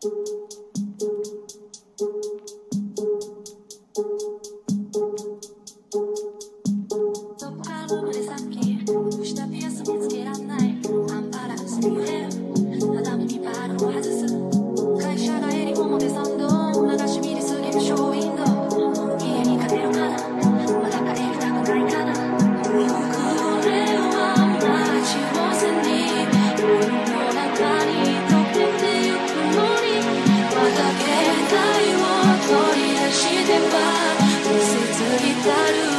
The problem is しては季節にたる